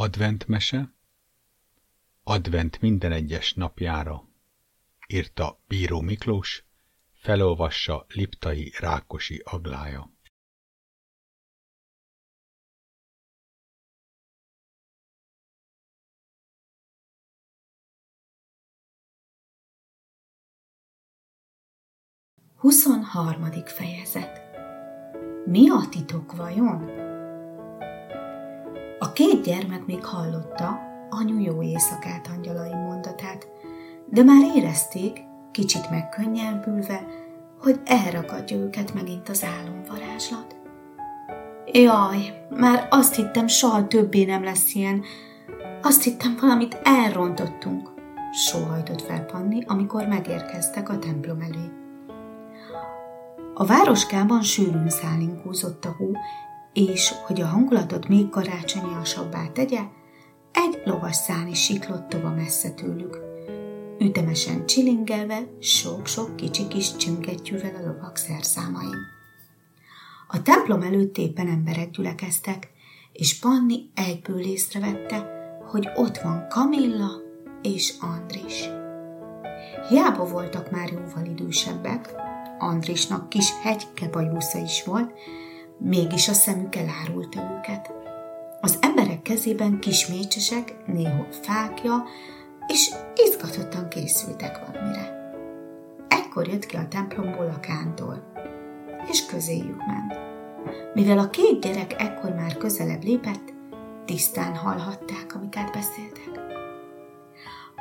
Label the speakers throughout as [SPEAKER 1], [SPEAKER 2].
[SPEAKER 1] Adventmese Advent minden egyes napjára írta Bíró Miklós, felolvassa Liptai Rákosi Aglája.
[SPEAKER 2] Huszonharmadik fejezet Mi a titok vajon? Két gyermek még hallotta anyu jó éjszakát angyalai mondatát, de már érezték, kicsit megkönnyebbülve, hogy elrakadja őket megint az álomvarázslat. Jaj, már azt hittem, soha többé nem lesz ilyen. Azt hittem, valamit elrontottunk, sóhajtott fel Panni, amikor megérkeztek a templom elé. A városkában sűrűn szálinkúzott a hó, és hogy a hangulatot még karácsonyasabbá tegye, egy lovas szán is siklott tova messze tőlük. Ütemesen csilingelve, sok-sok kicsi kis csüngettyűvel a lovak szerszámain. A templom előtt éppen emberek gyülekeztek, és Panni egyből észrevette, hogy ott van Kamilla és Andris. Hiába voltak már jóval idősebbek, Andrisnak kis hegyke bajusza is volt, mégis a szemük elárulta őket. Az emberek kezében kis mécsesek, néhol fákja, és izgatottan készültek valamire. Ekkor jött ki a templomból a kántor, és közéjük ment. Mivel a két gyerek ekkor már közelebb lépett, tisztán hallhatták, amiket beszéltek.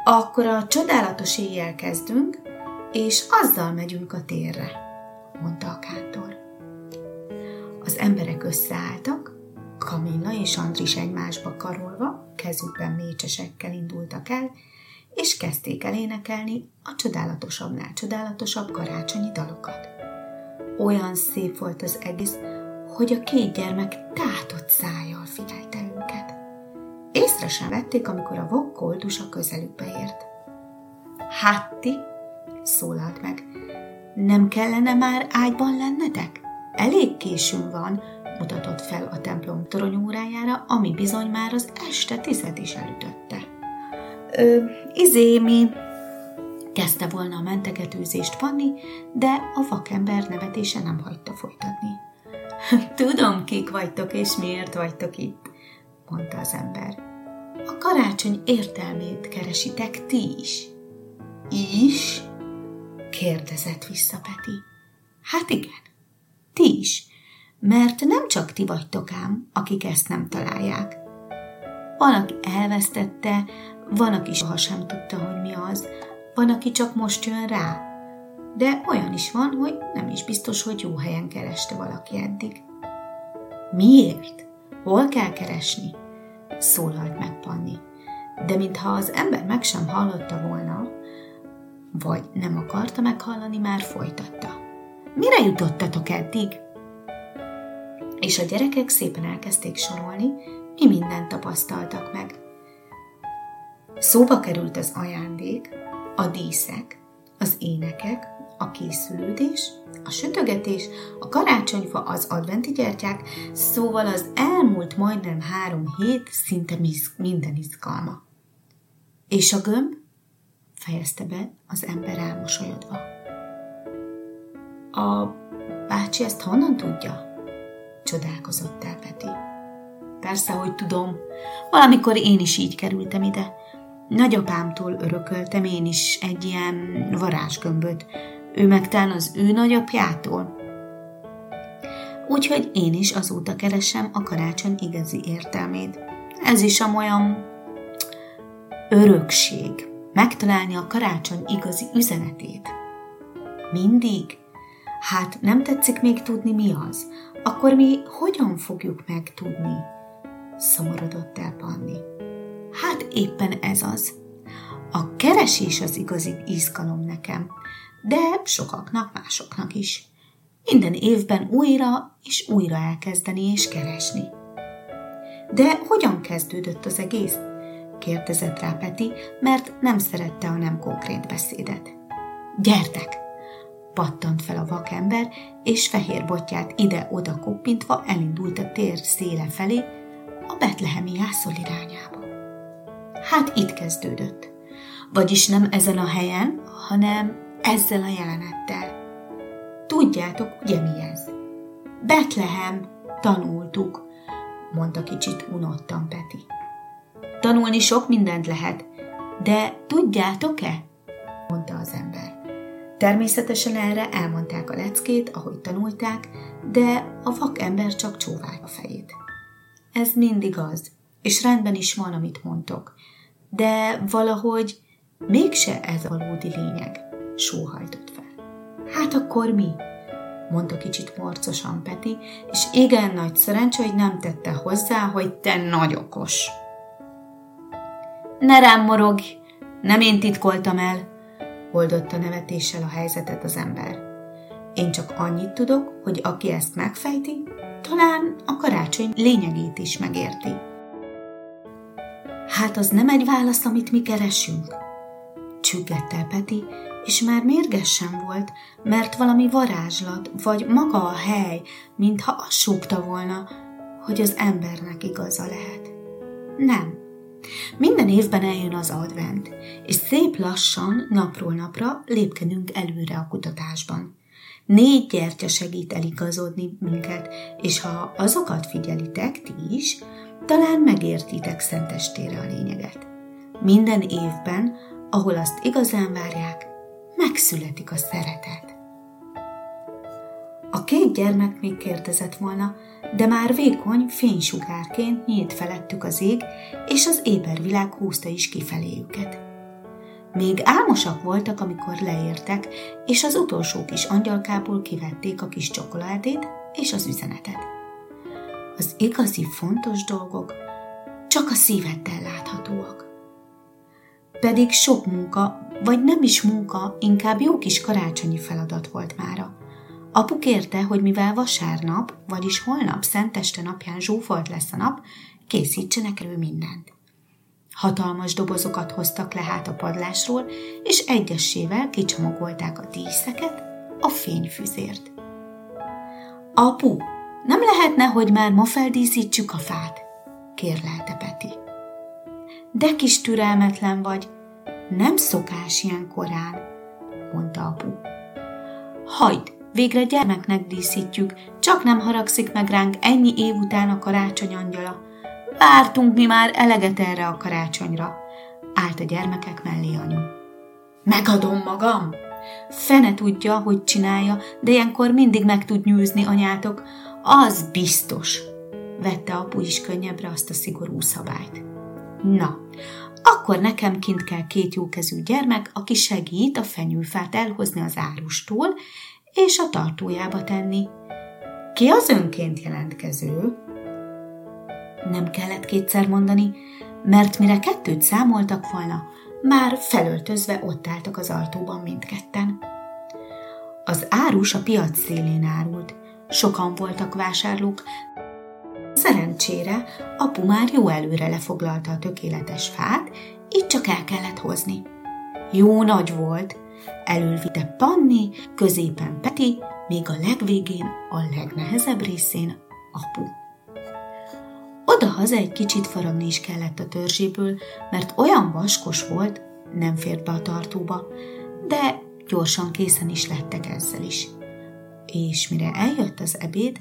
[SPEAKER 2] Akkor a csodálatos éjjel kezdünk, és azzal megyünk a térre, mondta a kántor. Az emberek összeálltak, Kamilla és Andris egymásba karolva, kezükben mécsesekkel indultak el, és kezdték el énekelni a csodálatosabbnál csodálatosabb karácsonyi dalokat. Olyan szép volt az egész, hogy a két gyermek tátott szájjal figyelte őket. Észre sem vették, amikor a vokkoldus a közelükbe ért. Hát ti, szólalt meg, nem kellene már ágyban lennetek? Elég későn van, mutatott fel a templom toronyórájára, ami bizony már az este tized is elütötte. Ö, izé. Kezdte volna a mentegetőzést Panni, de a vakember nevetése nem hagyta folytatni. Tudom, kik vagytok és miért vagytok itt, mondta az ember. A karácsony értelmét keresitek ti is. Is? kérdezett vissza Peti. Hát igen, ti is, mert nem csak ti vagytok ám, akik ezt nem találják. Van, aki elvesztette, van, aki soha sem tudta, hogy mi az, van, aki csak most jön rá, de olyan is van, hogy nem is biztos, hogy jó helyen kereste valaki eddig. Miért? Hol kell keresni? Szólalt meg Panni. De mintha az ember meg sem hallotta volna, vagy nem akarta meghallani, már folytatta. Mire jutottatok eddig? És a gyerekek szépen elkezdték sorolni, mi mindent tapasztaltak meg. Szóba került az ajándék, a díszek, az énekek, a készülődés, a sütögetés, a karácsonyfa, az adventi gyertyák, szóval az elmúlt majdnem három hét szinte minden izgalma. És a gömb? fejezte be az ember elmosolyodva. A bácsi ezt honnan tudja? Csodálkozott el Peti. Persze, hogy tudom. Valamikor én is így kerültem ide. Nagyapámtól örököltem én is egy ilyen varázsgömböt. Ő meg talán az ő nagyapjától. Úgyhogy én is azóta keresem a karácsony igazi értelmét. Ez is a olyan örökség. Megtalálni a karácsony igazi üzenetét. Mindig Hát nem tetszik még tudni, mi az? Akkor mi hogyan fogjuk megtudni? Szomorodott el Panni. Hát éppen ez az. A keresés az igazi izgalom nekem, de sokaknak, másoknak is. Minden évben újra és újra elkezdeni és keresni. De hogyan kezdődött az egész? kérdezett rá Peti, mert nem szerette a nem konkrét beszédet. Gyertek, pattant fel a vakember, és fehér botját ide-oda koppintva elindult a tér széle felé, a betlehemi jászol irányába. Hát itt kezdődött. Vagyis nem ezen a helyen, hanem ezzel a jelenettel. Tudjátok, ugye mi ez? Betlehem, tanultuk, mondta kicsit unottan Peti. Tanulni sok mindent lehet, de tudjátok-e? mondta az ember. Természetesen erre elmondták a leckét, ahogy tanulták, de a vak ember csak csóválta a fejét. Ez mindig az, és rendben is van, amit mondtok, de valahogy mégse ez a valódi lényeg, sóhajtott fel. Hát akkor mi? mondta kicsit morcosan Peti, és igen nagy szerencse, hogy nem tette hozzá, hogy te nagy okos. Ne rám morog, nem én titkoltam el, oldotta nevetéssel a helyzetet az ember. Én csak annyit tudok, hogy aki ezt megfejti, talán a karácsony lényegét is megérti. Hát az nem egy válasz, amit mi keresünk. Csüggett el Peti, és már mérges sem volt, mert valami varázslat, vagy maga a hely, mintha azt súgta volna, hogy az embernek igaza lehet. Nem, minden évben eljön az advent, és szép lassan, napról napra lépkedünk előre a kutatásban. Négy gyertya segít eligazodni minket, és ha azokat figyelitek ti is, talán megértitek szentestére a lényeget. Minden évben, ahol azt igazán várják, megszületik a szeretet. A két gyermek még kérdezett volna, de már vékony fénysugárként nyílt felettük az ég, és az ébervilág húzta is kifelé. Még álmosak voltak, amikor leértek, és az utolsó kis angyalkából kivették a kis csokoládét és az üzenetet. Az igazi fontos dolgok csak a szíveddel láthatóak. Pedig sok munka, vagy nem is munka, inkább jó kis karácsonyi feladat volt mára – Apu kérte, hogy mivel vasárnap, vagyis holnap szenteste napján zsúfolt lesz a nap, készítsenek elő mindent. Hatalmas dobozokat hoztak le hát a padlásról, és egyessével kicsomagolták a díszeket, a fényfüzért. Apu, nem lehetne, hogy már ma feldíszítsük a fát? kérlelte Peti. De kis türelmetlen vagy, nem szokás ilyen korán, mondta apu. Hagyd, Végre gyermeknek díszítjük, csak nem haragszik meg ránk ennyi év után a karácsony angyala. Vártunk mi már eleget erre a karácsonyra, állt a gyermekek mellé anyu. Megadom magam! Fene tudja, hogy csinálja, de ilyenkor mindig meg tud nyűzni anyátok. Az biztos, vette apu is könnyebbre azt a szigorú szabályt. Na, akkor nekem kint kell két jókezű gyermek, aki segít a fenyőfát elhozni az árustól, és a tartójába tenni. Ki az önként jelentkező? Nem kellett kétszer mondani, mert mire kettőt számoltak volna, már felöltözve ott álltak az altóban mindketten. Az árus a piac szélén árult, sokan voltak vásárlók, Szerencsére apu már jó előre lefoglalta a tökéletes fát, így csak el kellett hozni. Jó nagy volt, Elülvite Panni, középen Peti, még a legvégén, a legnehezebb részén apu. Oda-haza egy kicsit faragni is kellett a törzséből, mert olyan vaskos volt, nem fért be a tartóba, de gyorsan készen is lettek ezzel is. És mire eljött az ebéd,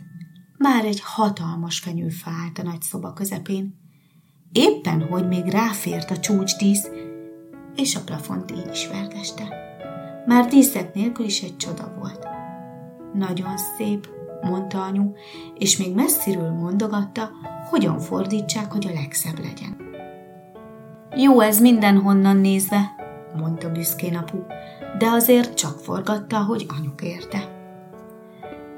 [SPEAKER 2] már egy hatalmas fenyőfa állt a nagy szoba közepén. Éppen, hogy még ráfért a csúcsdísz, és a plafont így is vergeste. Már díszek nélkül is egy csoda volt. Nagyon szép, mondta anyu, és még messziről mondogatta, hogyan fordítsák, hogy a legszebb legyen. Jó ez mindenhonnan nézve, mondta büszkén apu, de azért csak forgatta, hogy anyuk érte.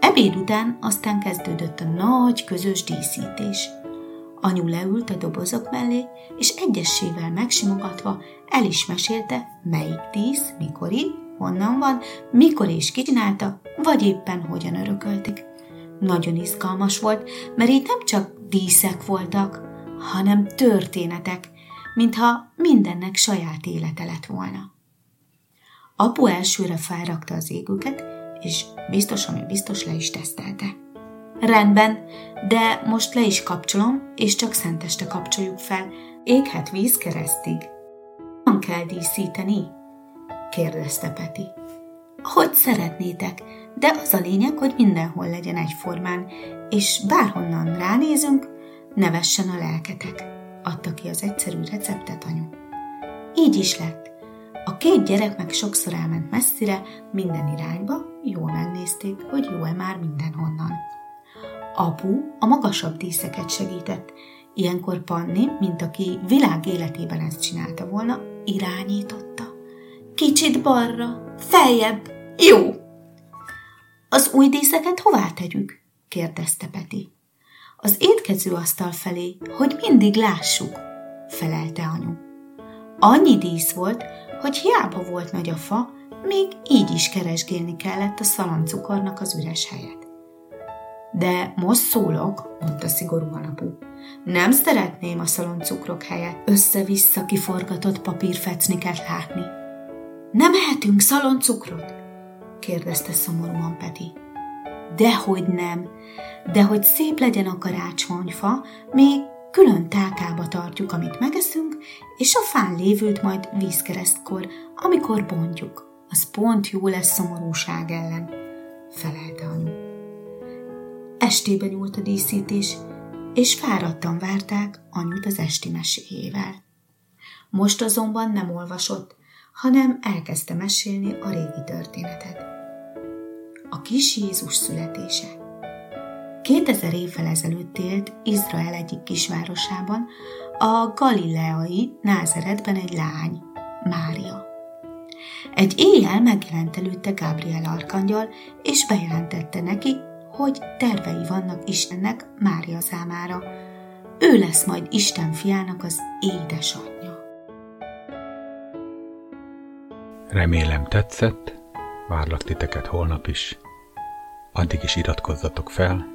[SPEAKER 2] Ebéd után aztán kezdődött a nagy közös díszítés. Anyu leült a dobozok mellé, és egyessével megsimogatva el is mesélte, melyik dísz, mikori, honnan van, mikor és ki csinálta, vagy éppen hogyan örököltik. Nagyon izgalmas volt, mert itt nem csak díszek voltak, hanem történetek, mintha mindennek saját élete lett volna. Apu elsőre felrakta az égüket, és biztos, ami biztos le is tesztelte. Rendben, de most le is kapcsolom, és csak szenteste kapcsoljuk fel. Éghet víz keresztig. Nem kell díszíteni? Kérdezte Peti. Hogy szeretnétek, de az a lényeg, hogy mindenhol legyen egyformán, és bárhonnan ránézünk, ne vessen a lelketek, adta ki az egyszerű receptet anyu. Így is lett. A két gyerek meg sokszor elment messzire, minden irányba, jól megnézték, hogy jó-e már mindenhonnan. Apu a magasabb díszeket segített, ilyenkor Panni, mint aki világ életében ezt csinálta volna, irányította. Kicsit balra, feljebb, jó! Az új díszeket hová tegyük? kérdezte Peti. Az étkező asztal felé, hogy mindig lássuk, felelte anyu. Annyi dísz volt, hogy hiába volt nagy a fa, még így is keresgélni kellett a szaloncukornak az üres helyet. De most szólok, mondta szigorúan apu. Nem szeretném a szaloncukrok helyett össze-vissza kiforgatott papírfecniket látni. Nem ehetünk szaloncukrot? kérdezte szomorúan Peti. Dehogy nem, de hogy szép legyen a karácsonyfa, még külön tálkába tartjuk, amit megeszünk, és a fán lévőt majd vízkeresztkor, amikor bontjuk. Az pont jó lesz szomorúság ellen, felelte anyu. Estébe nyúlt a díszítés, és fáradtan várták anyut az esti meséjével. Most azonban nem olvasott, hanem elkezdte mesélni a régi történetet. A kis Jézus születése. 2000 évvel ezelőtt élt Izrael egyik kisvárosában, a galileai Názeretben egy lány, Mária. Egy éjjel megjelent előtte Gabriel arkangyal, és bejelentette neki, hogy tervei vannak Istennek Mária számára. Ő lesz majd Isten fiának az édesanyja.
[SPEAKER 1] Remélem tetszett, várlak titeket holnap is. Addig is iratkozzatok fel,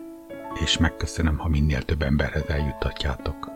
[SPEAKER 1] és megköszönöm, ha minél több emberhez eljuttatjátok.